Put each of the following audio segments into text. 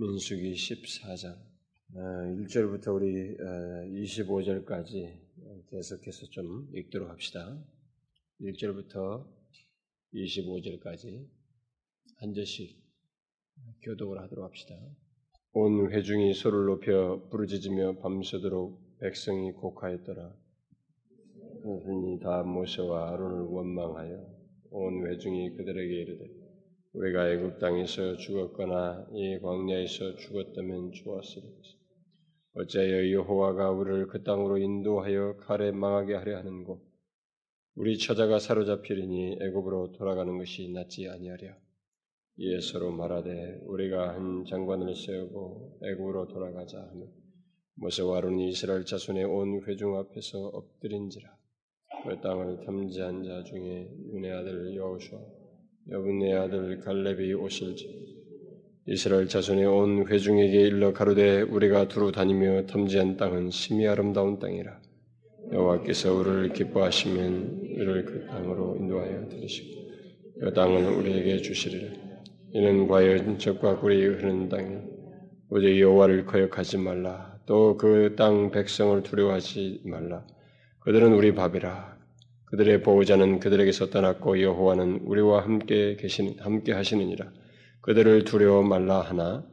민수기 14장 1절부터 아, 우리 25절까지 계속해서 좀 읽도록 합시다. 1절부터 25절까지 한 절씩 교독을 하도록 합시다. 온 회중이 소를 높여 부르짖으며 밤새도록 백성이 곡하였더라. 그러니 다 모세와 아론을 원망하여 온 회중이 그들에게 이르되 우리가 애굽 땅에서 죽었거나 이 광야에서 죽었다면 좋았을 것을. 어찌하여 여호와가 우리를 그 땅으로 인도하여 칼에 망하게 하려 하는고 우리 처자가 사로잡히리니 애굽으로 돌아가는 것이 낫지 아니하랴. 이에 서로 말하되 우리가 한 장관을 세우고 애굽으로 돌아가자 하며 모세와 아론이 이스라엘 자손의 온 회중 앞에서 엎드린지라 그 땅을 탐지한 자 중에 눈의 아들 여호수아 여분의 아들 갈렙이 오실지. 이스라엘 자손의 온 회중에게 일러 가로되 우리가 두루 다니며 탐지한 땅은 심히 아름다운 땅이라. 여호와께서 우리를 기뻐하시면 우리를 그 땅으로 인도하여 들으시고 그 땅을 우리에게 주시리라. 이는 과연 적과 꿀이 흐르는 땅이? 오직 여호와를 거역하지 말라. 또 그 땅 백성을 두려워하지 말라. 그들은 우리 밥이라 그들의 보호자는 그들에게서 떠났고 여호와는 우리와 함께 계신 함께 하시느니라. 그들을 두려워 말라 하나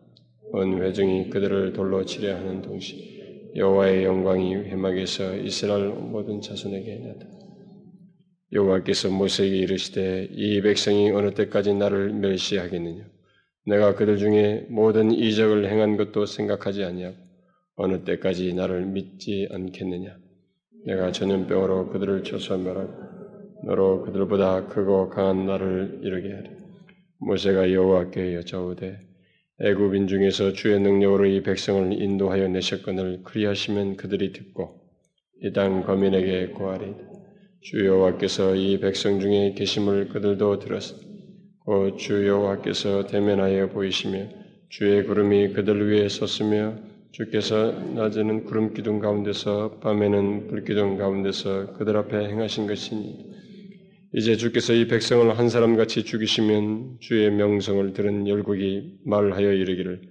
온 회중이 그들을 돌로 치려 하는 동시 여호와의 영광이 회막에서 이스라엘 모든 자손에게 나타. 여호와께서 모세에게 이르시되 이 백성이 어느 때까지 나를 멸시하겠느냐? 내가 그들 중에 모든 이적을 행한 것도 생각하지 아니하고 어느 때까지 나를 믿지 않겠느냐? 내가 전염병으로 그들을 쳐소멸하고 너로 그들보다 크고 강한 나를 이루게 하리. 모세가 여호와께 여짜오되 애굽인 중에서 주의 능력으로 이 백성을 인도하여 내셨건을 그리하시면 그들이 듣고 이 땅 거민에게 고하리. 주 여호와께서 이 백성 중에 계심을 그들도 들었으. 곧주 여호와께서 대면하여 보이시며 주의 구름이 그들 위에 섰으며 주께서 낮에는 구름 기둥 가운데서 밤에는 불 기둥 가운데서 그들 앞에 행하신 것이니 이제 주께서 이 백성을 한 사람같이 죽이시면 주의 명성을 들은 열국이 말하여 이르기를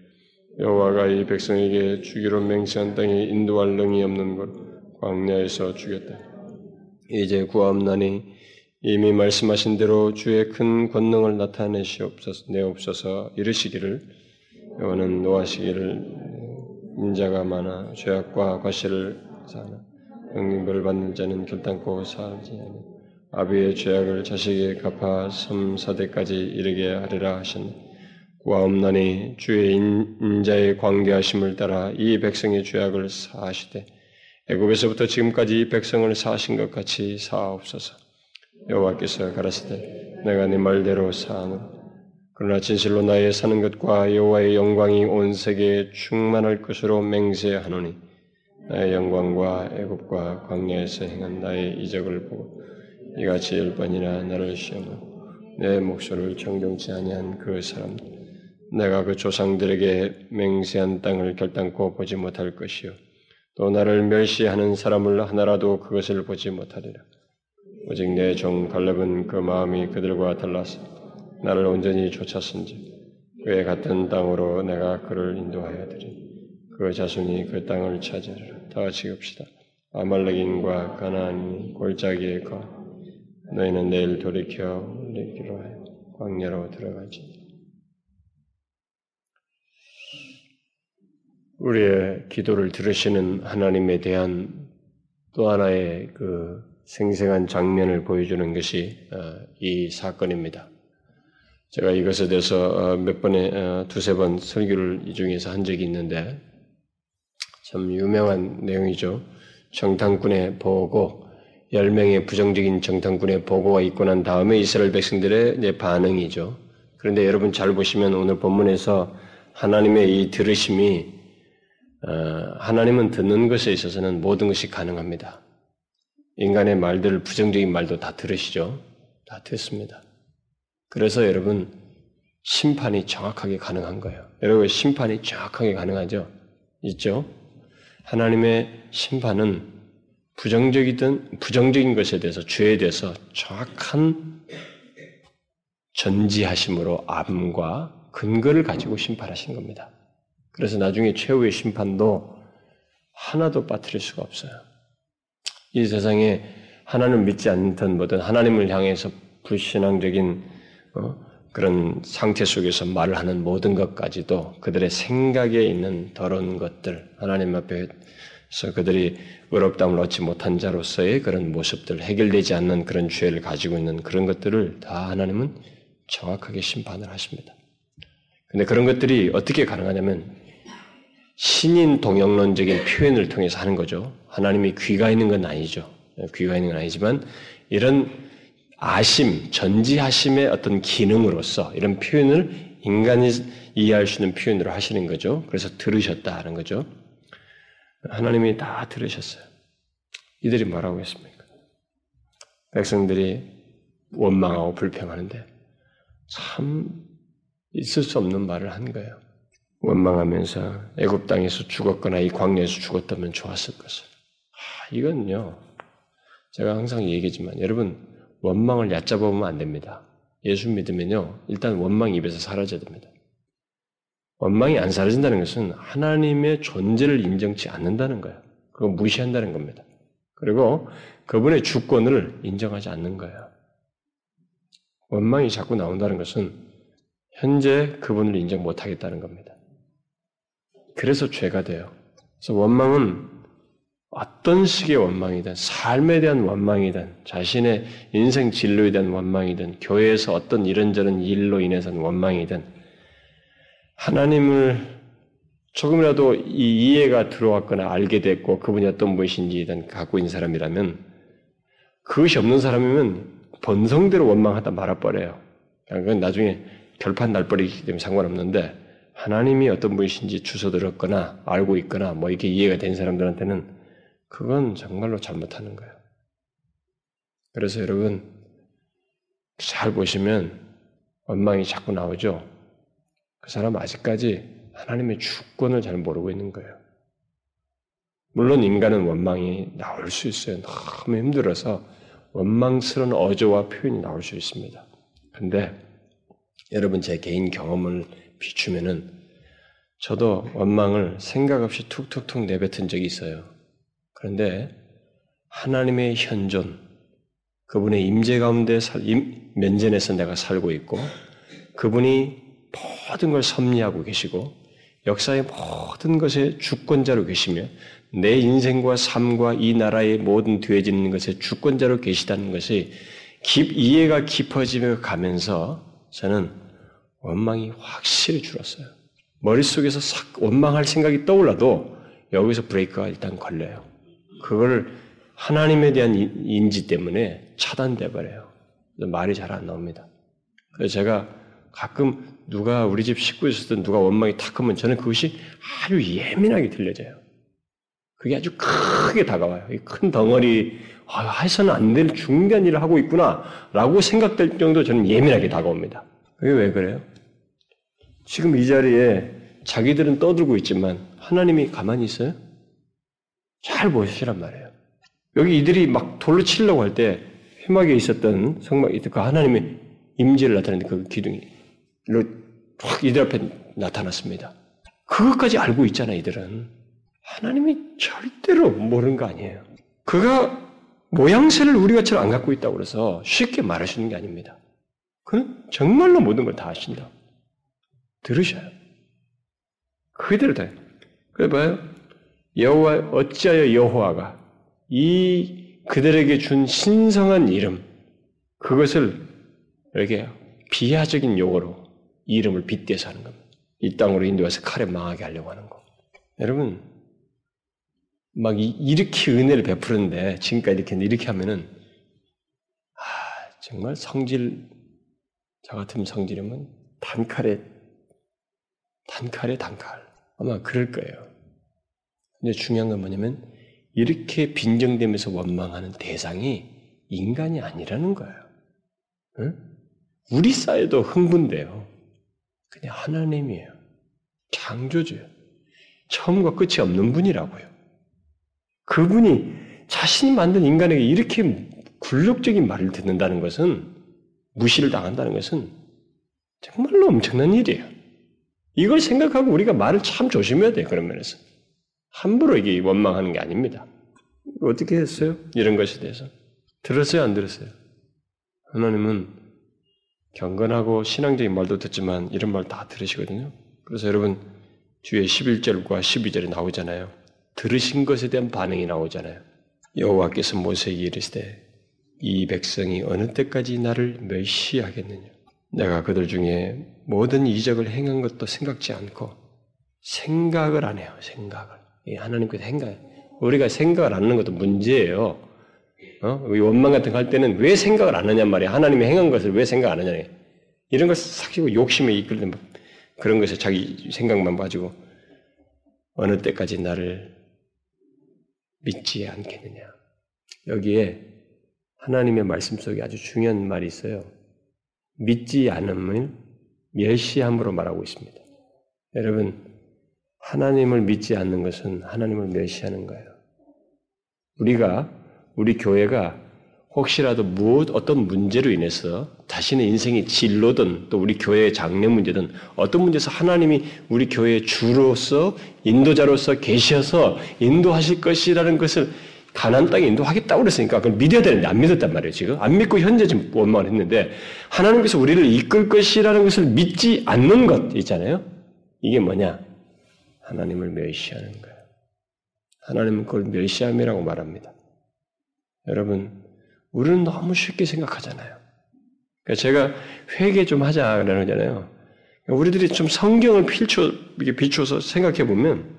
여호와가 이 백성에게 주기로 맹세한 땅에 인도할 능이 없는 것 광야에서 죽였다. 이제 구함나니 이미 말씀하신 대로 주의 큰 권능을 나타내시옵소서 내옵소서 이르시기를 여호와는 노하시기를 인자가 많아 죄악과 과실을 사나 영림벌을 받는 자는 결단코 살지 않니 아비의 죄악을 자식에게 갚아 삼사대까지 이르게 하리라 하셨네. 구하옵나니 주의 인자의 광대하심을 따라 이 백성의 죄악을 사하시되 애굽에서부터 지금까지 이 백성을 사하신 것 같이 사하옵소서. 여호와께서 가라사대 내가 네 말대로 사하노라. 그러나 진실로 나의 사는 것과 여호와의 영광이 온 세계에 충만할 것으로 맹세하노니 나의 영광과 애굽과 광야에서 행한 나의 이적을 보고 이같이 열 번이나 나를 시험하고 내 목소리를 정경치 아니한 그 사람 내가 그 조상들에게 맹세한 땅을 결단코 보지 못할 것이요. 또 나를 멸시하는 사람을 하나라도 그것을 보지 못하리라. 오직 내 종 갈렙은 그 마음이 그들과 달라서 나를 온전히 쫓았은지 그의 같은 땅으로 내가 그를 인도하여 드리 그 자손이 그 땅을 차지하리라. 다 같이 읍시다. 아말렉인과 가나안이 골짜기에 거 너희는 내일 돌이켜 우리기로 하여 광야로 들어가지. 우리의 기도를 들으시는 하나님에 대한 또 하나의 그 생생한 장면을 보여주는 것이 어, 이 사건입니다. 제가 이것에 대해서 어, 몇 번에 어, 두세 번 설교를 이 중에서 한 적이 있는데 참 유명한 내용이죠. 정탐꾼의 보고 10명의 부정적인 정탐꾼의 보고가 있고 난 다음에 이스라엘 백성들의 반응이죠. 그런데 여러분 잘 보시면 오늘 본문에서 하나님의 이 들으심이 어, 하나님은 듣는 것에 있어서는 모든 것이 가능합니다. 인간의 말들 부정적인 말도 다 들으시죠. 다 듣습니다. 그래서 여러분 심판이 정확하게 가능한 거예요. 여러분 심판이 정확하게 가능하죠? 있죠? 하나님의 심판은 부정적이든 부정적인 것에 대해서 죄에 대해서 정확한 전지하심으로 암과 근거를 가지고 심판하신 겁니다. 그래서 나중에 최후의 심판도 하나도 빠뜨릴 수가 없어요. 이 세상에 하나님 믿지 않던 뭐든 하나님을 향해서 불신앙적인 어? 그런 상태 속에서 말을 하는 모든 것까지도 그들의 생각에 있는 더러운 것들, 하나님 앞에서 그들이 의롭다함을 얻지 못한 자로서의 그런 모습들, 해결되지 않는 그런 죄를 가지고 있는 그런 것들을 다 하나님은 정확하게 심판을 하십니다. 근데 그런 것들이 어떻게 가능하냐면 신인 동영론적인 표현을 통해서 하는 거죠. 하나님이 귀가 있는 건 아니죠. 귀가 있는 건 아니지만 이런 아심, 전지하심의 어떤 기능으로서 이런 표현을 인간이 이해할 수 있는 표현으로 하시는 거죠. 그래서 들으셨다는 거죠. 하나님이 다 들으셨어요. 이들이 뭐라고 했습니까? 백성들이 원망하고 불평하는데 참 있을 수 없는 말을 한 거예요. 원망하면서 애굽 땅에서 죽었거나 이 광야에서 죽었다면 좋았을 것을. 아, 이건요. 제가 항상 얘기하지만 여러분 원망을 얕잡아 보면 안 됩니다. 예수 믿으면요. 일단 원망 입에서 사라져야 됩니다. 원망이 안 사라진다는 것은 하나님의 존재를 인정치 않는다는 거예요. 그거 무시한다는 겁니다. 그리고 그분의 주권을 인정하지 않는 거예요. 원망이 자꾸 나온다는 것은 현재 그분을 인정 못하겠다는 겁니다. 그래서 죄가 돼요. 그래서 원망은 어떤 식의 원망이든, 삶에 대한 원망이든, 자신의 인생 진로에 대한 원망이든, 교회에서 어떤 이런저런 일로 인해서는 원망이든, 하나님을 조금이라도 이 이해가 들어왔거나 알게 됐고, 그분이 어떤 분이신지든 갖고 있는 사람이라면, 그것이 없는 사람이면 본성대로 원망하다 말아버려요. 그건 나중에 결판 날버리기 때문에 상관없는데, 하나님이 어떤 분이신지 주소 들었거나 알고 있거나 뭐 이렇게 이해가 된 사람들한테는 그건 정말로 잘못하는 거예요. 그래서 여러분 잘 보시면 원망이 자꾸 나오죠. 그 사람 아직까지 하나님의 주권을 잘 모르고 있는 거예요. 물론 인간은 원망이 나올 수 있어요. 너무 힘들어서 원망스러운 어조와 표현이 나올 수 있습니다. 근데 여러분 제 개인 경험을 비추면은 저도 원망을 생각 없이 툭툭툭 내뱉은 적이 있어요. 그런데 하나님의 현존, 그분의 임재 가운데 살, 임, 면전에서 내가 살고 있고 그분이 모든 걸 섭리하고 계시고 역사의 모든 것의 주권자로 계시며 내 인생과 삶과 이 나라의 모든 되어지는 것의 주권자로 계시다는 것이 깊, 이해가 깊어지며 가면서 저는 원망이 확실히 줄었어요. 머릿속에서 싹 원망할 생각이 떠올라도 여기서 브레이크가 일단 걸려요. 그걸 하나님에 대한 인지 때문에 차단돼 버려요. 말이 잘 안 나옵니다. 그래서 제가 가끔 누가 우리 집 식구 있었던 누가 원망이 탁 하면 저는 그것이 아주 예민하게 들려져요. 그게 아주 크게 다가와요. 큰 덩어리, 아, 해서는 안 될 중대한 일을 하고 있구나 라고 생각될 정도 저는 예민하게 다가옵니다. 그게 왜 그래요? 지금 이 자리에 자기들은 떠들고 있지만 하나님이 가만히 있어요? 잘 보시란 말이에요. 여기 이들이 막 돌로 치려고 할 때 회막에 있었던 성막, 그 하나님의 임재를 나타내는 그 기둥이 확 이들 앞에 나타났습니다. 그것까지 알고 있잖아, 이들은. 하나님이 절대로 모르는 거 아니에요. 그가 모양새를 우리가처럼 안 갖고 있다고 그래서 쉽게 말하시는 게 아닙니다. 그는 정말로 모든 걸 다 아신다. 들으셔요. 그대로 다. 그래 봐요. 여호와 어찌하여 여호와가 이 그들에게 준 신성한 이름 그것을 이렇게 비하적인 용어로 이름을 빗대서 하는 겁니다. 이 땅으로 인도해서 칼에 망하게 하려고 하는 거. 여러분 막 이렇게 은혜를 베푸는데 지금까지 이렇게 이렇게 하면은 아 정말 성질 저 같은 성질이면 단칼에 단칼에 단칼 아마 그럴 거예요. 근데 중요한 건 뭐냐면 이렇게 빈정되면서 원망하는 대상이 인간이 아니라는 거예요. 응? 우리 사회도 흥분돼요. 그냥 하나님이에요. 창조주예요. 처음과 끝이 없는 분이라고요. 그분이 자신이 만든 인간에게 이렇게 굴욕적인 말을 듣는다는 것은 무시를 당한다는 것은 정말로 엄청난 일이에요. 이걸 생각하고 우리가 말을 참 조심해야 돼요. 그런 면에서. 함부로 이게 원망하는 게 아닙니다. 어떻게 했어요? 이런 것에 대해서. 들었어요? 안 들었어요? 하나님은 경건하고 신앙적인 말도 듣지만 이런 말 다 들으시거든요. 그래서 여러분 뒤에 11절과 12절에 나오잖아요. 들으신 것에 대한 반응이 나오잖아요. 여호와께서 모세에게 이르시되 이 백성이 어느 때까지 나를 멸시하겠느냐? 내가 그들 중에 모든 이적을 행한 것도 생각지 않고 생각을 안 해요. 생각을. 하나님께 생각. 우리가 생각을 안 하는 것도 문제예요. 어? 원망 같은 거 할 때는 왜 생각을 안 하냔 말이야. 하나님이 행한 것을 왜 생각 안 하냐. 이런 걸 삭히고 욕심에 이끌는 그런 것에 자기 생각만 가지고 어느 때까지 나를 믿지 않겠느냐. 여기에 하나님의 말씀 속에 아주 중요한 말이 있어요. 믿지 않음을 멸시함으로 말하고 있습니다. 여러분, 하나님을 믿지 않는 것은 하나님을 멸시하는 거예요. 우리가, 우리 교회가 혹시라도 무엇, 어떤 문제로 인해서 자신의 인생이 진로든 또 우리 교회의 장래 문제든 어떤 문제에서 하나님이 우리 교회의 주로서 인도자로서 계셔서 인도하실 것이라는 것을 가난 땅에 인도하겠다고 그랬으니까 그걸 믿어야 되는데 안 믿었단 말이에요, 지금. 안 믿고 현재 지금 원망을 했는데 하나님께서 우리를 이끌 것이라는 것을 믿지 않는 것 있잖아요. 이게 뭐냐? 하나님을 멸시하는 거예요. 하나님은 그걸 멸시함이라고 말합니다. 여러분, 우리는 너무 쉽게 생각하잖아요. 그러니까 제가 회개 좀 하자 그러잖아요. 우리들이 좀 성경을 필초, 비추어서 생각해 보면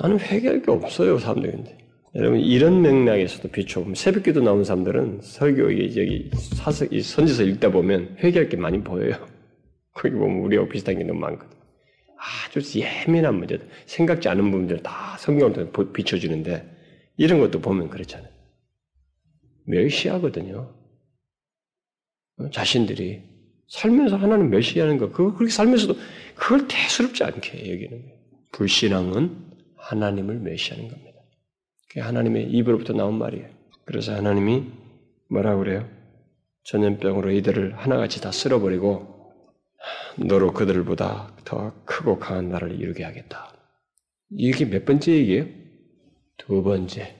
나는 회개할 게 없어요, 사람들인데. 여러분, 이런 맥락에서도 비춰보면, 새벽 기도 나온 사람들은 설교, 여기 이 선지서 읽다 보면 회개할 게 많이 보여요. 거기 보면 우리하고 비슷한 게 너무 많거든. 아주 예민한 문제들, 생각지 않은 부분들 다 성경을 통해 비춰주는데, 이런 것도 보면 그렇잖아요. 멸시하거든요. 어, 자신들이. 살면서 하나님 멸시하는 거, 그거 그렇게 살면서도 그걸 대수롭지 않게 여기는 거예요. 불신앙은 하나님을 멸시하는 겁니다. 그게 하나님의 입으로부터 나온 말이에요. 그래서 하나님이 뭐라고 그래요? 전염병으로 이들을 하나같이 다 쓸어버리고 너로 그들보다 더 크고 강한 나라를 이루게 하겠다. 이게 몇 번째 얘기예요? 두 번째.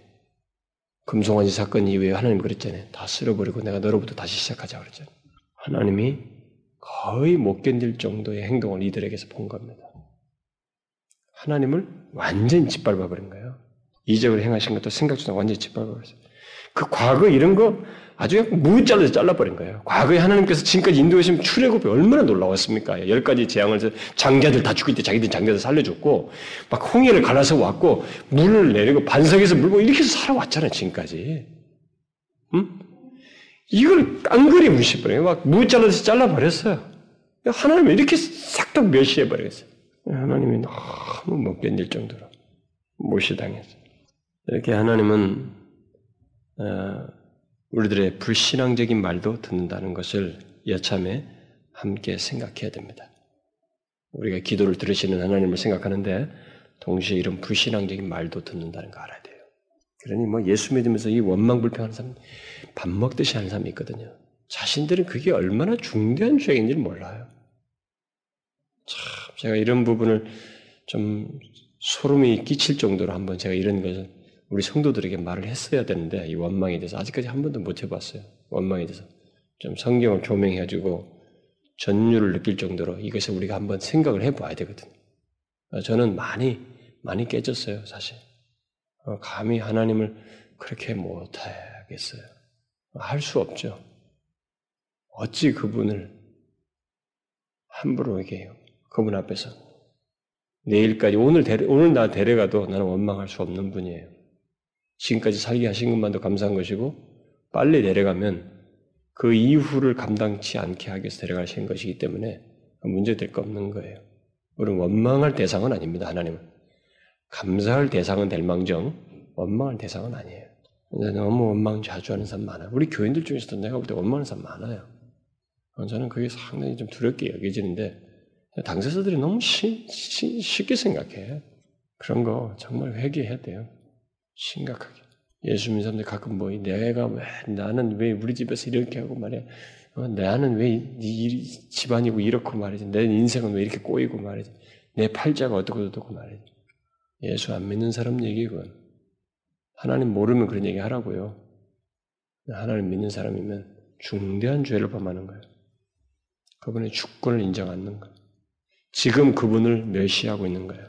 금송아지 사건 이후에 하나님 그랬잖아요. 다 쓸어버리고 내가 너로부터 다시 시작하자 그랬잖아요. 하나님이 거의 못 견딜 정도의 행동을 이들에게서 본 겁니다. 하나님을 완전히 짓밟아 버린 거예요. 이적을 행하신 것도 생각지도 완전히 짓밟아 버렸어요. 그 과거 이런 거 아주 무잘라서 잘라버린 거예요. 과거에 하나님께서 지금까지 인도하신 출애굽이 얼마나 놀라웠습니까? 열 가지 재앙을 장자들 다 죽일 때 자기들 장자들 살려줬고 막 홍해를 갈아서 왔고 물을 내리고 반석에서 물고 이렇게 해서 살아왔잖아요. 지금까지. 응? 이걸 깡그리 무시해버려요. 막 무잘라서 잘라버렸어요. 하나님을 이렇게 싹 다 멸시해버렸어요. 하나님이 너무 못 견딜 정도로 무시당했어요. 이렇게 하나님은 어, 우리들의 불신앙적인 말도 듣는다는 것을 여참에 함께 생각해야 됩니다. 우리가 기도를 들으시는 하나님을 생각하는데 동시에 이런 불신앙적인 말도 듣는다는 거 알아야 돼요. 그러니 뭐 예수 믿으면서 이 원망 불평하는 사람 밥 먹듯이 하는 사람이 있거든요. 자신들은 그게 얼마나 중대한 죄인지를 몰라요. 참 제가 이런 부분을 좀 소름이 끼칠 정도로 한번 제가 이런 것을 우리 성도들에게 말을 했어야 되는데 이 원망에 대해서 아직까지 한 번도 못 해봤어요. 원망에 대해서 좀 성경을 조명해가지고 전율을 느낄 정도로 이것을 우리가 한번 생각을 해봐야 되거든요. 저는 많이 많이 깨졌어요, 사실. 어, 감히 하나님을 그렇게 못하겠어요. 할 수 없죠. 어찌 그분을 함부로 이게 그분 앞에서 내일까지 오늘 데려, 오늘 나 데려가도 나는 원망할 수 없는 분이에요. 지금까지 살게 하신 것만도 감사한 것이고 빨리 데려가면 그 이후를 감당치 않게 하기 위해서 데려가신 것이기 때문에 문제될 거 없는 거예요. 우리는 원망할 대상은 아닙니다. 하나님은 감사할 대상은 될 망정 원망할 대상은 아니에요. 너무 원망 자주 하는 사람 많아요. 우리 교인들 중에서도 내가 볼 때 원망하는 사람 많아요. 저는 그게 상당히 좀 두렵게 여겨지는데 당사자들이 너무 시, 시, 쉽게 생각해. 그런 거 정말 회개해야 돼요. 심각하게. 예수 믿는 사람들 가끔 뭐 내가 왜 나는 왜 우리 집에서 이렇게 하고 말해 어, 내 아는 왜 이 집안이고 이렇고 말이지. 내 인생은 왜 이렇게 꼬이고 말이지. 내 팔자가 어떻고 어떻고 말이지. 예수 안 믿는 사람 얘기군. 하나님 모르면 그런 얘기 하라고요. 하나님 믿는 사람이면 중대한 죄를 범하는 거예요. 그분의 주권을 인정 않는 거예요. 지금 그분을 멸시하고 있는 거예요.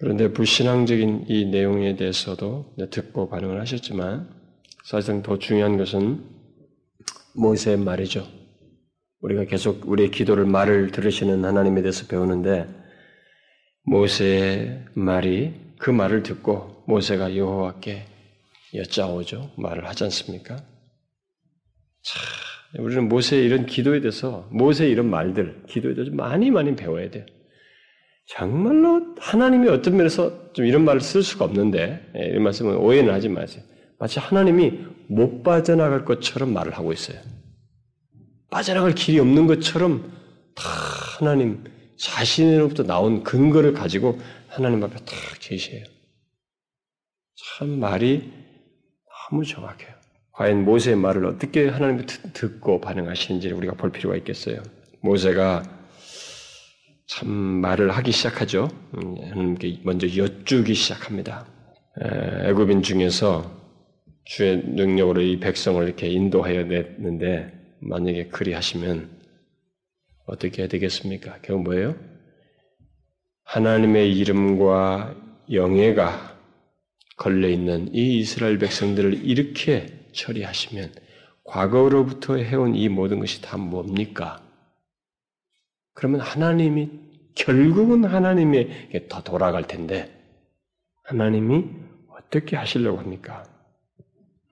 그런데 불신앙적인 이 내용에 대해서도 듣고 반응을 하셨지만 사실상 더 중요한 것은 모세의 말이죠. 우리가 계속 우리의 기도를 말을 들으시는 하나님에 대해서 배우는데 모세의 말이 그 말을 듣고 모세가 여호와께 여짜오죠. 말을 하지 않습니까? 참, 우리는 모세의 이런 기도에 대해서 모세의 이런 말들, 기도에 대해서 많이 많이 배워야 돼요. 정말로 하나님이 어떤 면에서 좀 이런 말을 쓸 수가 없는데 예, 이런 말씀은 오해는 하지 마세요. 마치 하나님이 못 빠져나갈 것처럼 말을 하고 있어요. 빠져나갈 길이 없는 것처럼 다 하나님 자신으로부터 나온 근거를 가지고 하나님 앞에 딱 제시해요. 참 말이 너무 정확해요. 과연 모세의 말을 어떻게 하나님이 듣고 반응하시는지 우리가 볼 필요가 있겠어요. 모세가 참 말을 하기 시작하죠. 음, 하나님께 먼저 여쭈기 시작합니다. 애굽인 중에서 주의 능력으로 이 백성을 이렇게 인도하여 냈는데 만약에 그리 하시면 어떻게 해야 되겠습니까? 결국 뭐예요? 하나님의 이름과 영예가 걸려 있는 이 이스라엘 백성들을 이렇게 처리하시면 과거로부터 해온 이 모든 것이 다 뭡니까? 그러면 하나님이 결국은 하나님에게 더 돌아갈 텐데 하나님이 어떻게 하시려고 합니까?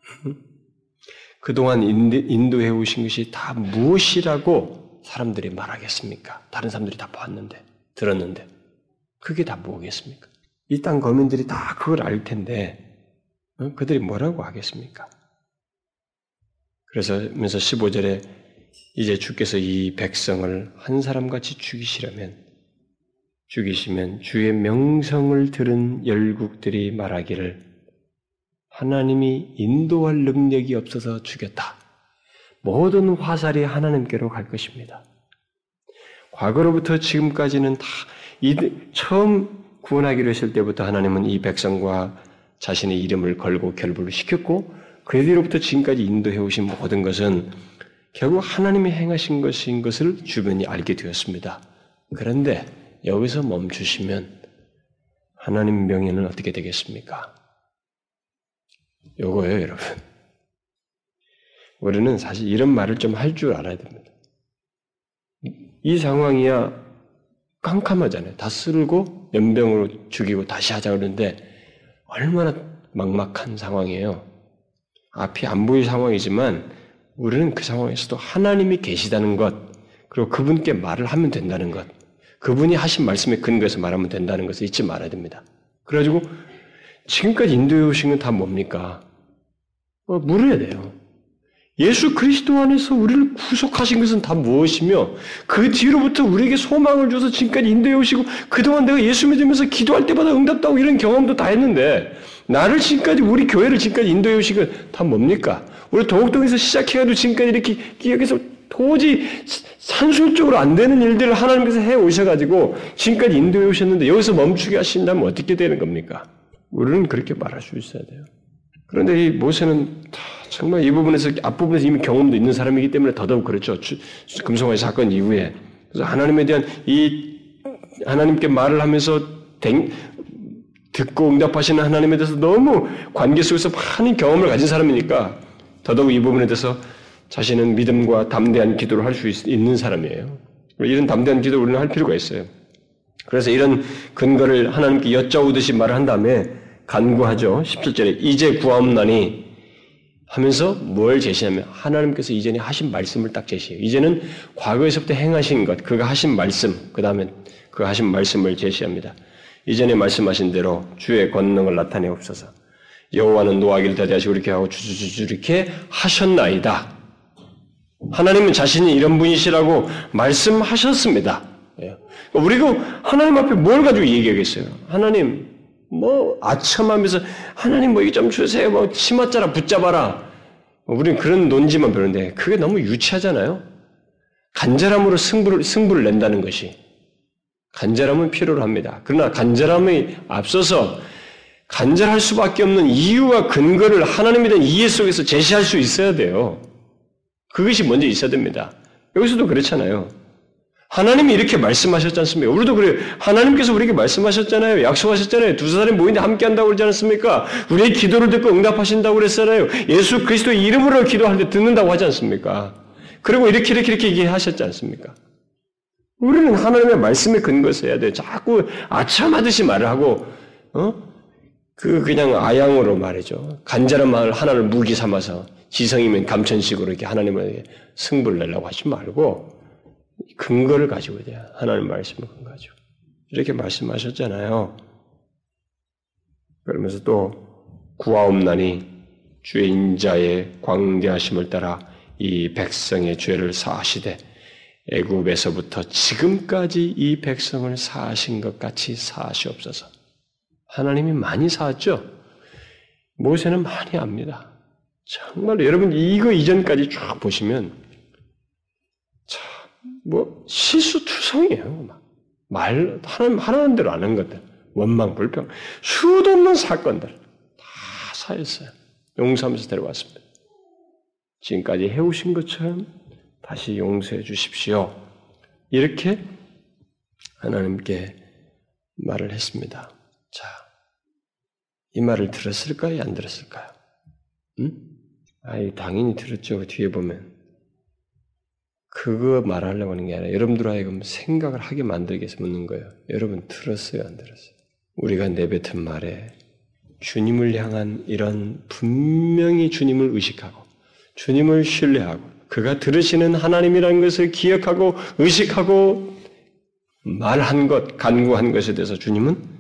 그동안 인도 해 오신 것이 다 무엇이라고 사람들이 말하겠습니까? 다른 사람들이 다 봤는데, 들었는데. 그게 다 뭐겠습니까? 이 땅 거민들이 다 그걸 알 텐데, 어? 그들이 뭐라고 하겠습니까? 그래서 면서 15절에 이제 주께서 이 백성을 한 사람같이 죽이시려면, 죽이시면 주의 명성을 들은 열국들이 말하기를 하나님이 인도할 능력이 없어서 죽였다. 모든 화살이 하나님께로 갈 것입니다. 과거로부터 지금까지는 다 처음 구원하기로 했을 때부터 하나님은 이 백성과 자신의 이름을 걸고 결부를 시켰고 그 뒤로부터 지금까지 인도해 오신 모든 것은 결국 하나님이 행하신 것인 것을 주변이 알게 되었습니다. 그런데 여기서 멈추시면 하나님 명예는 어떻게 되겠습니까? 요거예요, 여러분. 우리는 사실 이런 말을 좀 할 줄 알아야 됩니다. 이 상황이야 깜깜하잖아요. 다 쓸고 연병으로 죽이고 다시 하자 그러는데 얼마나 막막한 상황이에요. 앞이 안 보일 상황이지만 우리는 그 상황에서도 하나님이 계시다는 것, 그리고 그분께 말을 하면 된다는 것, 그분이 하신 말씀에 근거해서 말하면 된다는 것을 잊지 말아야 됩니다. 그래가지고 지금까지 인도해 오신 건 다 뭡니까? 어, 물어야 돼요. 예수 그리스도 안에서 우리를 구속하신 것은 다 무엇이며 그 뒤로부터 우리에게 소망을 줘서 지금까지 인도해 오시고 그동안 내가 예수 믿으면서 기도할 때마다 응답다고 이런 경험도 다 했는데 나를 지금까지 우리 교회를 지금까지 인도해 오신 건 다 뭡니까? 우리 도곡동에서 시작해가지고 지금까지 이렇게 여기서 도저히 산술적으로 안 되는 일들을 하나님께서 해 오셔가지고 지금까지 인도해 오셨는데 여기서 멈추게 하신다면 어떻게 되는 겁니까? 우리는 그렇게 말할 수 있어야 돼요. 그런데 이 모세는 정말 이 부분에서 앞부분에서 이미 경험도 있는 사람이기 때문에 더더욱 그렇죠. 금송아지 사건 이후에 그래서 하나님에 대한 이 하나님께 말을 하면서 댕, 듣고 응답하시는 하나님에 대해서 너무 관계 속에서 많은 경험을 가진 사람이니까 더더욱 이 부분에 대해서 자신은 믿음과 담대한 기도를 할 수 있는 사람이에요. 이런 담대한 기도를 우리는 할 필요가 있어요. 그래서 이런 근거를 하나님께 여짜오듯이 말을 한 다음에 간구하죠. 17절에 이제 구하옵나니 하면서 뭘 제시하면 하나님께서 이전에 하신 말씀을 딱 제시해요. 이제는 과거에서부터 행하신 것, 그가 하신 말씀, 그 다음에 그 하신 말씀을 제시합니다. 이전에 말씀하신 대로 주의 권능을 나타내옵소서. 여호와는 노하기를 대대하시고 이렇게 하고 주주주주 이렇게 하셨나이다. 하나님은 자신이 이런 분이시라고 말씀하셨습니다. 예. 우리가 하나님 앞에 뭘 가지고 얘기하겠어요? 하나님, 뭐 아첨하면서 하나님 뭐 이거 좀 주세요. 뭐 치맛자라 붙잡아라. 우리는 그런 논지만 배우는데 그게 너무 유치하잖아요. 간절함으로 승부를, 승부를 낸다는 것이 간절함은 필요로 합니다. 그러나 간절함이 앞서서 간절할 수밖에 없는 이유와 근거를 하나님에 대한 이해 속에서 제시할 수 있어야 돼요. 그것이 먼저 있어야 됩니다. 여기서도 그렇잖아요. 하나님이 이렇게 말씀하셨지 않습니까? 우리도 그래요. 하나님께서 우리에게 말씀하셨잖아요. 약속하셨잖아요. 두 사람이 모인데 함께 한다고 그러지 않습니까? 우리의 기도를 듣고 응답하신다고 그랬잖아요. 예수 그리스도의 이름으로 기도할 때 듣는다고 하지 않습니까? 그리고 이렇게 이렇게 이렇게 얘기하셨지 않습니까? 우리는 하나님의 말씀에 근거해서 해야 돼요. 자꾸 아참하듯이 말을 하고, 어? 그 그냥 아양으로 말이죠. 간절한 마을 하나를 무기 삼아서 지성이면 감천식으로 이렇게 하나님에게 승부를 내려고 하지 말고 근거를 가지고 돼요. 하나님 말씀을 근거하죠. 이렇게 말씀하셨잖아요. 그러면서 또 구하옵나니 주의 인자의 광대하심을 따라 이 백성의 죄를 사하시되 애굽에서부터 지금까지 이 백성을 사하신 것 같이 사하시옵소서. 하나님이 많이 사았죠. 모세는 많이 압니다. 정말로 여러분 이거 이전까지 쭉 보시면 참 뭐 실수투성이에요. 말 하나님 하라는 대로 안한 것들, 원망 불평, 수도 없는 사건들 다 사했어요. 용서하면서 데려왔습니다. 지금까지 해오신 것처럼 다시 용서해 주십시오. 이렇게 하나님께 말을 했습니다. 자, 이 말을 들었을까요? 안 들었을까요? 응? 아이, 당연히 들었죠. 뒤에 보면. 그거 말하려고 하는 게 아니라 여러분들 하여금 생각을 하게 만들기 위해서 묻는 거예요. 여러분 들었어요? 안 들었어요? 우리가 내뱉은 말에 주님을 향한 이런 분명히 주님을 의식하고 주님을 신뢰하고 그가 들으시는 하나님이라는 것을 기억하고 의식하고 말한 것, 간구한 것에 대해서 주님은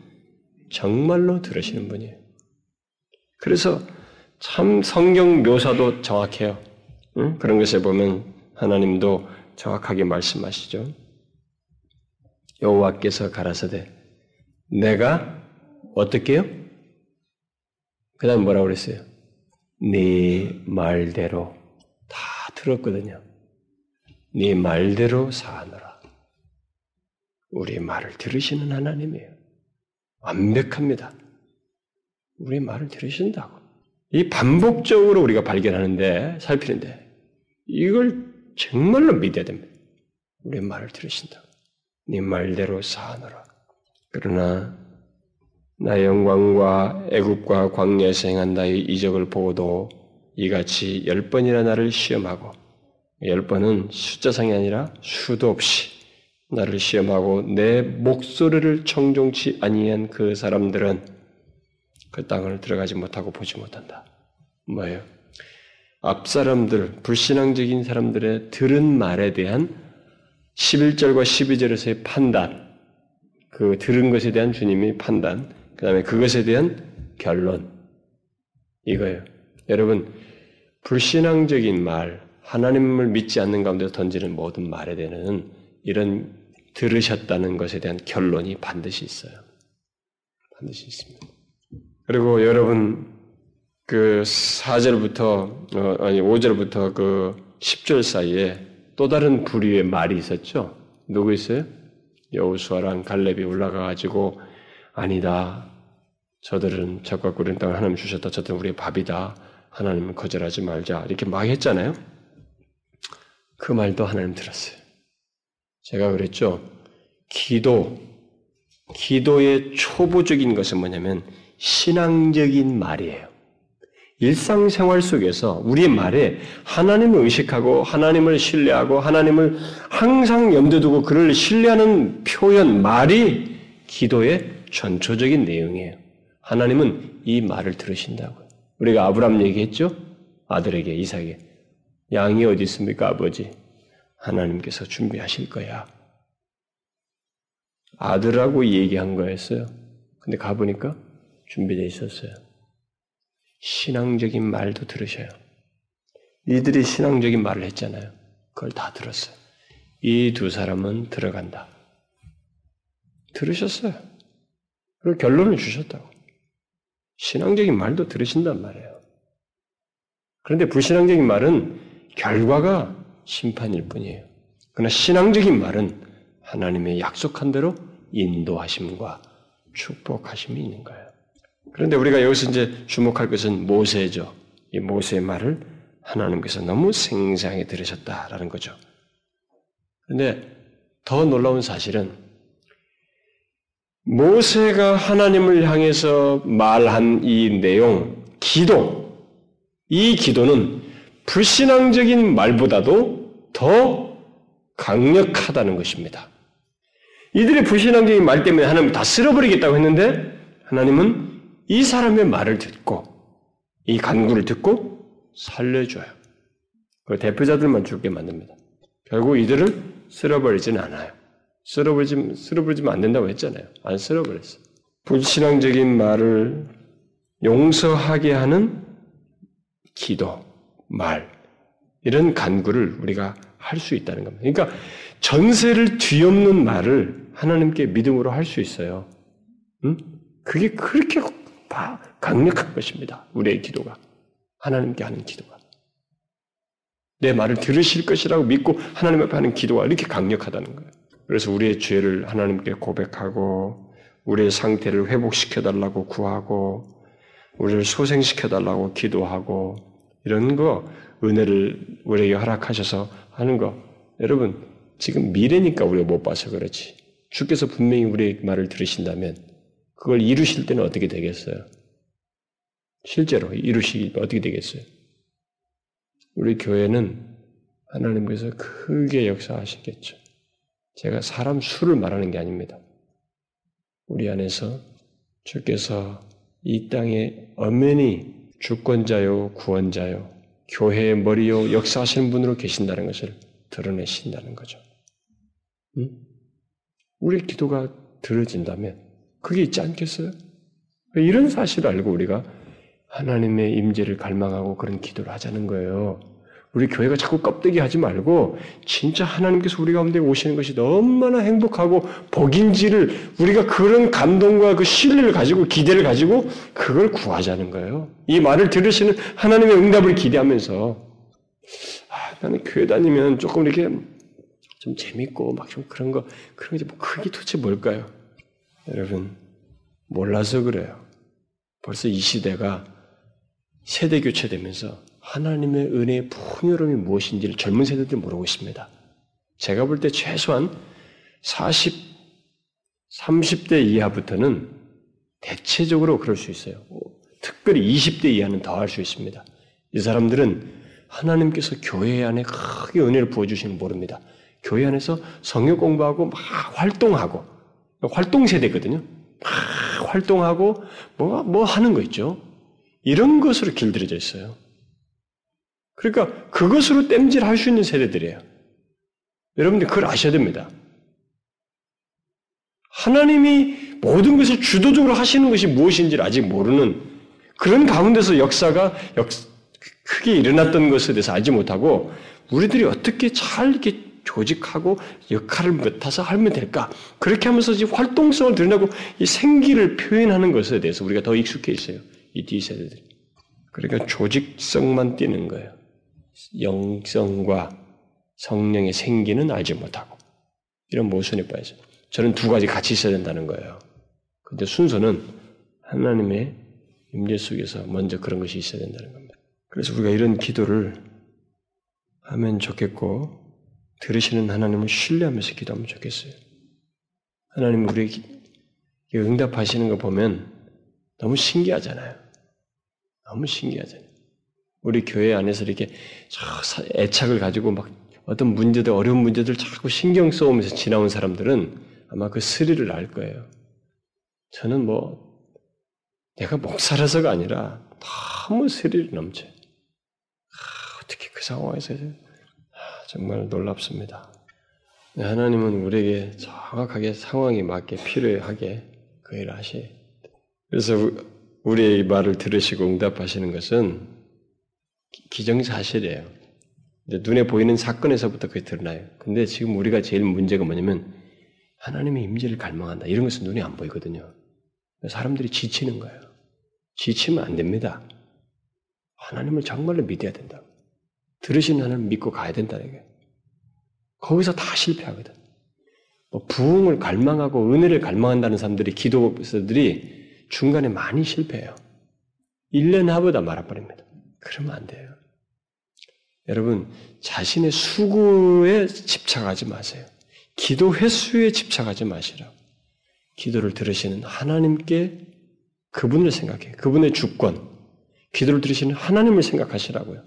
정말로 들으시는 분이에요. 그래서 참 성경 묘사도 정확해요. 응? 그런 것에 보면 하나님도 정확하게 말씀하시죠. 여호와께서 가라사대 내가 어떻게요? 그다음 뭐라고 그랬어요? 네 말대로 다 들었거든요. 네 말대로 사하노라. 우리 말을 들으시는 하나님이에요. 완벽합니다. 우리 말을 들으신다고. 이 반복적으로 우리가 발견하는데, 살피는데, 이걸 정말로 믿어야 됩니다. 우리 말을 들으신다. 네 말대로 사하노라. 그러나 나의 영광과 애국과 광야에서 행한 나의 이적을 보고도 이같이 열 번이나 나를 시험하고 열 번은 숫자상이 아니라 수도 없이 나를 시험하고 내 목소리를 청종치 아니한 그 사람들은 그 땅을 들어가지 못하고 보지 못한다. 뭐예요? 앞 사람들, 불신앙적인 사람들의 들은 말에 대한 11절과 12절에서의 판단, 그 들은 것에 대한 주님의 판단, 그 다음에 그것에 대한 결론, 이거예요. 여러분, 불신앙적인 말, 하나님을 믿지 않는 가운데 던지는 모든 말에 대한 이런 들으셨다는 것에 대한 결론이 반드시 있어요. 반드시 있습니다. 그리고 여러분 그 4절부터 어, 아니 5절부터 그 10절 사이에 또 다른 부류의 말이 있었죠. 누구 있어요? 여우수아랑 갈렙이 올라가 가지고 아니다. 저들은 적과 꾸린 땅을 하나님 주셨다. 저들은 우리의 밥이다. 하나님은 거절하지 말자. 이렇게 막 했잖아요. 그 말도 하나님 들었어요. 제가 그랬죠. 기도, 기도의 초보적인 것은 뭐냐면 신앙적인 말이에요. 일상생활 속에서 우리의 말에 하나님을 의식하고 하나님을 신뢰하고 하나님을 항상 염두에 두고 그를 신뢰하는 표현, 말이 기도의 전초적인 내용이에요. 하나님은 이 말을 들으신다고요. 우리가 아브람 얘기했죠? 아들에게, 이삭에게. 양이 어디 있습니까, 아버지? 하나님께서 준비하실 거야. 아들하고 얘기한 거였어요. 근데 가보니까 준비되어 있었어요. 신앙적인 말도 들으셔요. 이들이 신앙적인 말을 했잖아요. 그걸 다 들었어요. 이 두 사람은 들어간다. 들으셨어요. 그리고 결론을 주셨다고. 신앙적인 말도 들으신단 말이에요. 그런데 불신앙적인 말은 결과가 심판일 뿐이에요. 그러나 신앙적인 말은 하나님의 약속한 대로 인도하심과 축복하심이 있는 거예요. 그런데 우리가 여기서 이제 주목할 것은 모세죠. 이 모세의 말을 하나님께서 너무 생생하게 들으셨다라는 거죠. 그런데 더 놀라운 사실은 모세가 하나님을 향해서 말한 이 내용, 기도, 이 기도는 불신앙적인 말보다도 더 강력하다는 것입니다. 이들의 불신앙적인 말 때문에 하나님 다 쓸어버리겠다고 했는데 하나님은 이 사람의 말을 듣고 이 간구를 듣고 살려줘요. 그 대표자들만 죽게 만듭니다. 결국 이들을 쓸어버리지는 않아요. 쓸어버리지, 쓸어버리지면 안 된다고 했잖아요. 안 쓸어버렸어요. 불신앙적인 말을 용서하게 하는 기도, 말, 이런 간구를 우리가 할 수 있다는 겁니다. 그러니까 전세를 뒤엎는 말을 하나님께 믿음으로 할 수 있어요. 응? 그게 그렇게 강력한 것입니다. 우리의 기도가. 하나님께 하는 기도가. 내 말을 들으실 것이라고 믿고 하나님 앞에 하는 기도가 이렇게 강력하다는 거예요. 그래서 우리의 죄를 하나님께 고백하고, 우리의 상태를 회복시켜달라고 구하고, 우리를 소생시켜달라고 기도하고, 이런 거, 은혜를 우리에게 허락하셔서 하는 거. 여러분, 지금 미래니까 우리가 못 봐서 그렇지. 주께서 분명히 우리의 말을 들으신다면, 그걸 이루실 때는 어떻게 되겠어요? 실제로 이루시기 어떻게 되겠어요? 우리 교회는 하나님께서 크게 역사하시겠죠. 제가 사람 수를 말하는 게 아닙니다. 우리 안에서 주께서 이 땅에 엄연히 주권자요, 구원자요, 교회의 머리요, 역사하시는 분으로 계신다는 것을 드러내신다는 거죠. 응? 우리 기도가 들어진다면 그게 있지 않겠어요? 이런 사실을 알고 우리가 하나님의 임재를 갈망하고 그런 기도를 하자는 거예요. 우리 교회가 자꾸 껍데기 하지 말고 진짜 하나님께서 우리 가운데 오시는 것이 얼마나 행복하고 복인지를 우리가 그런 감동과 그 신뢰를 가지고 기대를 가지고 그걸 구하자는 거예요. 이 말을 들으시는 하나님의 응답을 기대하면서 아, 나는 교회 다니면 조금 이렇게 좀 재밌고 막 좀 그런 거 그런 게뭐 그게 도대체 뭘까요? 여러분 몰라서 그래요. 벌써 이 시대가 세대 교체되면서 하나님의 은혜의 풍요로움이 무엇인지를 젊은 세대들이 모르고 있습니다. 제가 볼 때 최소한 40, 30대 이하부터는 대체적으로 그럴 수 있어요. 특별히 20대 이하는 더 할 수 있습니다. 이 사람들은 하나님께서 교회 안에 크게 은혜를 부어주시는 모릅니다. 교회 안에서 성역 공부하고 막 활동하고, 활동 세대거든요. 막 활동하고, 뭐, 뭐 하는 거 있죠. 이런 것으로 길들여져 있어요. 그러니까 그것으로 땜질 할 수 있는 세대들이에요. 여러분들 그걸 아셔야 됩니다. 하나님이 모든 것을 주도적으로 하시는 것이 무엇인지를 아직 모르는 그런 가운데서 역사가 역, 크게 일어났던 것에 대해서 알지 못하고 우리들이 어떻게 잘 이렇게 조직하고 역할을 맡아서 하면 될까? 그렇게 하면서 이제 활동성을 드러내고 이 생기를 표현하는 것에 대해서 우리가 더 익숙해 있어요. 이 뒤 세대들. 그러니까 조직성만 띄는 거예요. 영성과 성령의 생기는 알지 못하고 이런 모순에 빠져. 저는 두 가지 같이 있어야 된다는 거예요. 근데 순서는 하나님의 임재 속에서 먼저 그런 것이 있어야 된다는 겁니다. 그래서 우리가 이런 기도를 하면 좋겠고 들으시는 하나님을 신뢰하면서 기도하면 좋겠어요. 하나님 우리에게 응답하시는 거 보면 너무 신기하잖아요. 너무 신기하잖아요. 우리 교회 안에서 이렇게 애착을 가지고 막 어떤 문제들, 어려운 문제들 자꾸 신경 써오면서 지나온 사람들은 아마 그 스릴을 알 거예요. 저는 뭐, 내가 목사라서가 아니라 너무 스릴이 넘쳐. 아, 어떻게 그 상황에서 아, 정말 놀랍습니다. 네, 하나님은 우리에게 정확하게 상황에 맞게 필요하게 그 일을 하시. 그래서 우리의 말을 들으시고 응답하시는 것은 기정사실이에요. 눈에 보이는 사건에서부터 그게 드러나요. 근데 지금 우리가 제일 문제가 뭐냐면 하나님의 임재를 갈망한다. 이런 것은 눈에 안 보이거든요. 사람들이 지치는 거예요. 지치면 안 됩니다. 하나님을 정말로 믿어야 된다. 들으신 하나님 믿고 가야 된다는 게. 거기서 다 실패하거든. 뭐 부흥을 갈망하고 은혜를 갈망한다는 사람들이 기도서들이 중간에 많이 실패해요. 1년 하보다 말아버립니다. 그러면 안 돼요. 여러분, 자신의 수고에 집착하지 마세요. 기도 횟수에 집착하지 마시라고. 기도를 들으시는 하나님께 그분을 생각해. 그분의 주권. 기도를 들으시는 하나님을 생각하시라고요.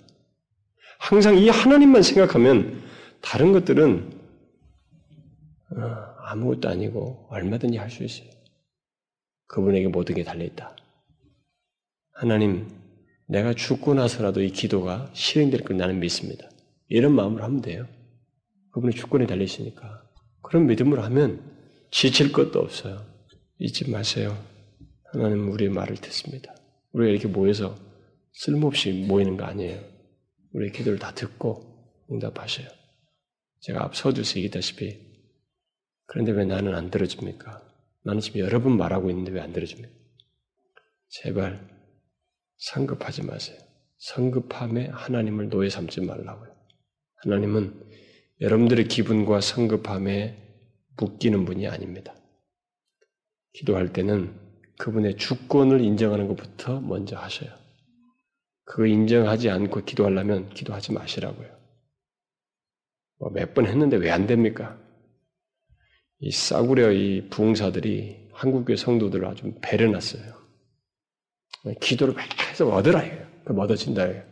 항상 이 하나님만 생각하면 다른 것들은 어, 아무것도 아니고 얼마든지 할 수 있어요. 그분에게 모든 게 달려있다. 하나님, 내가 죽고 나서라도 이 기도가 실행될 걸 나는 믿습니다. 이런 마음으로 하면 돼요. 그분의 주권에 달려있으니까. 그런 믿음으로 하면 지칠 것도 없어요. 잊지 마세요. 하나님 우리의 말을 듣습니다. 우리가 이렇게 모여서 쓸모없이 모이는 거 아니에요. 우리의 기도를 다 듣고 응답하셔요. 제가 앞 서두서 얘기했다시피 그런데 왜 나는 안 들어줍니까? 나는 지금 여러 번 말하고 있는데 왜 안 들어줍니까? 제발 성급하지 마세요. 성급함에 하나님을 노예 삼지 말라고요. 하나님은 여러분들의 기분과 성급함에 묶이는 분이 아닙니다. 기도할 때는 그분의 주권을 인정하는 것부터 먼저 하셔요. 그거 인정하지 않고 기도하려면 기도하지 마시라고요. 뭐 몇번 했는데 왜 안 됩니까? 이 싸구려 이 부흥사들이 한국교회 성도들을 아주 배려놨어요. 기도를 계속 얻으라 이거예요. 그 얻어진다 이거예요.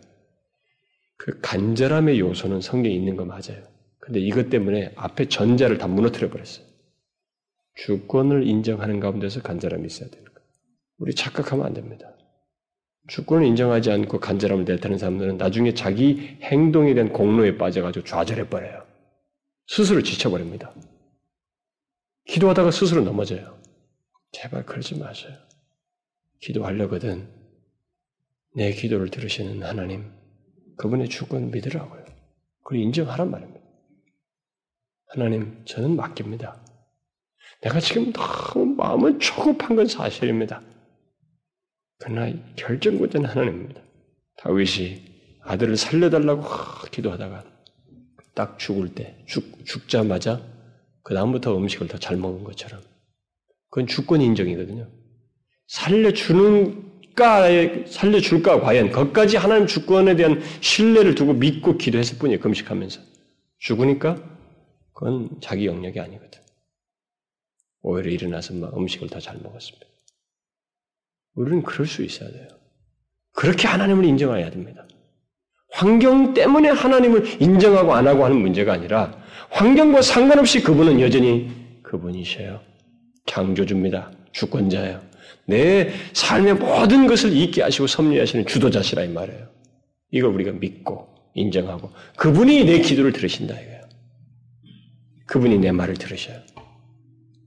그 간절함의 요소는 성경에 있는 거 맞아요. 근데 이것 때문에 앞에 전자를 다 무너뜨려 버렸어요. 주권을 인정하는 가운데서 간절함이 있어야 되는 거예요. 우리 착각하면 안 됩니다. 주권을 인정하지 않고 간절함을 내타는 사람들은 나중에 자기 행동에 대한 공로에 빠져가지고 좌절해버려요. 스스로 지쳐버립니다. 기도하다가 스스로 넘어져요. 제발 그러지 마세요. 기도하려거든 내 기도를 들으시는 하나님, 그분의 주권 믿으라고요. 그걸 인정하란 말입니다. 하나님, 저는 맡깁니다. 내가 지금 너무 마음은 초급한 건 사실입니다. 그러나 결정권자는 하나님입니다. 다윗이 아들을 살려달라고 기도하다가 딱 죽을 때, 죽, 죽자마자 그 다음부터 음식을 더잘 먹은 것처럼 그건 주권 인정이거든요. 살려주는가, 살려줄까, 과연. 그것까지 하나님 주권에 대한 신뢰를 두고 믿고 기도했을 뿐이에요, 금식하면서. 죽으니까 그건 자기 영역이 아니거든. 오히려 일어나서 막 음식을 더잘 먹었습니다. 우리는 그럴 수 있어야 돼요. 그렇게 하나님을 인정해야 됩니다. 환경 때문에 하나님을 인정하고 안 하고 하는 문제가 아니라 환경과 상관없이 그분은 여전히 그분이셔요. 창조주입니다. 주권자예요. 내 삶의 모든 것을 있게 하시고 섭리하시는 주도자시라 이 말이에요. 이걸 우리가 믿고 인정하고 그분이 내 기도를 들으신다 이거예요. 그분이 내 말을 들으셔요.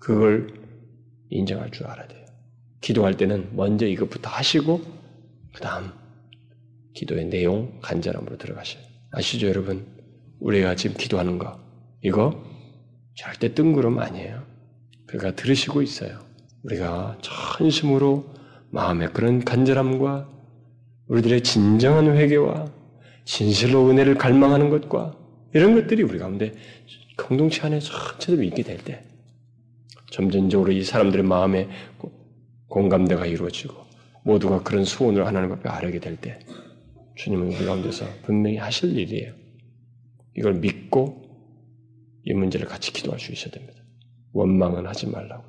그걸 인정할 줄 알아야 돼요. 기도할 때는 먼저 이것부터 하시고 그 다음 기도의 내용 간절함으로 들어가셔요. 아시죠 여러분? 우리가 지금 기도하는 거 이거 절대 뜬구름 아니에요. 그가 들으시고 있어요. 우리가 전심으로 마음의 그런 간절함과 우리들의 진정한 회개와 진실로 은혜를 갈망하는 것과 이런 것들이 우리 가운데 공동체 안에 전체적으로 있게 될 때 점진적으로 이 사람들의 마음에 공감대가 이루어지고 모두가 그런 소원을 하나님 앞에 아뢰게 될 때 주님은 우리 가운데서 분명히 하실 일이에요. 이걸 믿고 이 문제를 같이 기도할 수 있어야 됩니다. 원망은 하지 말라고.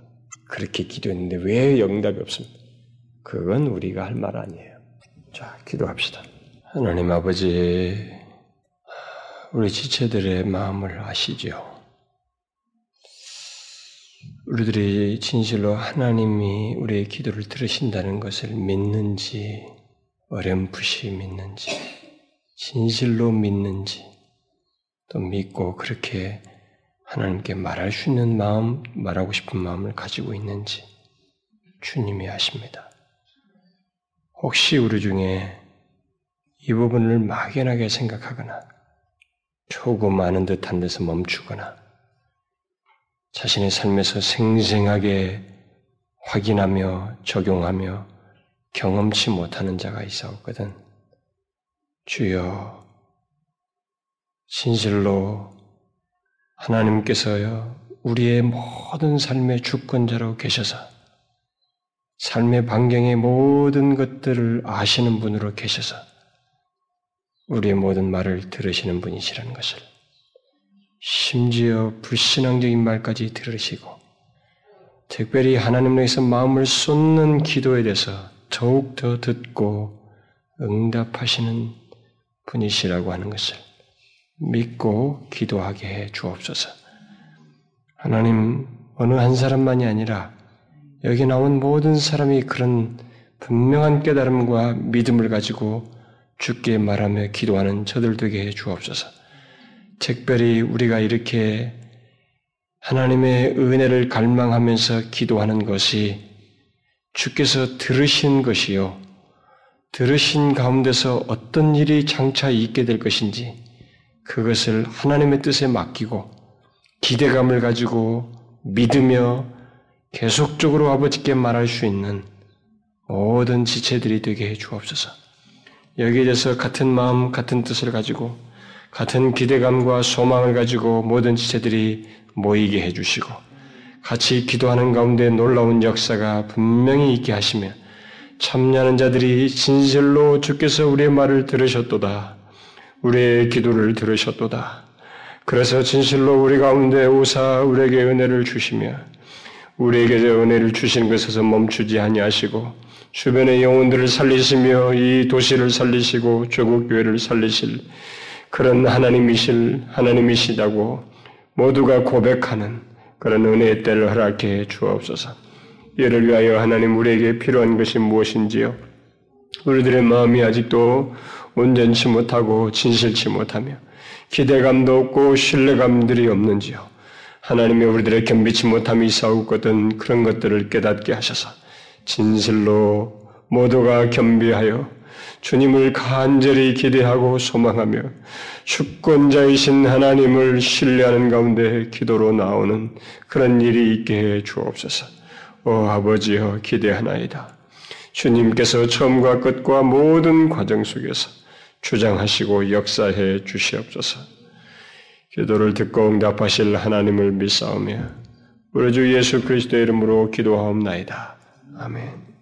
그렇게 기도했는데 왜 영답이 없습니까? 그건 우리가 할 말 아니에요. 자, 기도합시다. 하나님 아버지, 우리 지체들의 마음을 아시죠? 우리들이 진실로 하나님이 우리의 기도를 들으신다는 것을 믿는지, 어렴풋이 믿는지, 진실로 믿는지, 또 믿고 그렇게 하나님께 말할 수 있는 마음, 말하고 싶은 마음을 가지고 있는지 주님이 아십니다. 혹시 우리 중에 이 부분을 막연하게 생각하거나 조금 많은 듯한 데서 멈추거나 자신의 삶에서 생생하게 확인하며 적용하며 경험치 못하는 자가 있었거든. 주여, 진실로 하나님께서요, 우리의 모든 삶의 주권자로 계셔서 삶의 반경의 모든 것들을 아시는 분으로 계셔서 우리의 모든 말을 들으시는 분이시라는 것을 심지어 불신앙적인 말까지 들으시고 특별히 하나님에게서 마음을 쏟는 기도에 대해서 더욱 더 듣고 응답하시는 분이시라고 하는 것을 믿고 기도하게 해 주옵소서. 하나님 어느 한 사람만이 아니라 여기 나온 모든 사람이 그런 분명한 깨달음과 믿음을 가지고 죽게 말하며 기도하는 저들 되게 해 주옵소서. 특별히 우리가 이렇게 하나님의 은혜를 갈망하면서 기도하는 것이 주께서 들으신 것이요. 들으신 가운데서 어떤 일이 장차 있게 될 것인지 그것을 하나님의 뜻에 맡기고 기대감을 가지고 믿으며 계속적으로 아버지께 말할 수 있는 모든 지체들이 되게 해 주옵소서. 여기에 대해서 같은 마음, 같은 뜻을 가지고 같은 기대감과 소망을 가지고 모든 지체들이 모이게 해 주시고 같이 기도하는 가운데 놀라운 역사가 분명히 있게 하시며 참여하는 자들이 진실로 주께서 우리의 말을 들으셨도다. 우리의 기도를 들으셨도다. 그래서 진실로 우리 가운데 오사 우리에게 은혜를 주시며 우리에게 은혜를 주신 것에서 멈추지 아니하시고 주변의 영혼들을 살리시며 이 도시를 살리시고 조국 교회를 살리실 그런 하나님이실 하나님이시다고 모두가 고백하는 그런 은혜의 때를 허락해 주옵소서. 이를 위하여 하나님 우리에게 필요한 것이 무엇인지요? 우리들의 마음이 아직도 온전치 못하고 진실치 못하며 기대감도 없고 신뢰감들이 없는지요. 하나님의 우리들의 겸비치 못함이 싸우거든 그런 것들을 깨닫게 하셔서 진실로 모두가 겸비하여 주님을 간절히 기대하고 소망하며 주권자이신 하나님을 신뢰하는 가운데 기도로 나오는 그런 일이 있게 해 주옵소서. 오 아버지여 기대하나이다. 주님께서 처음과 끝과 모든 과정 속에서 주장하시고 역사해 주시옵소서. 기도를 듣고 응답하실 하나님을 믿사오며 우리 주 예수 그리스도의 이름으로 기도하옵나이다. 아멘.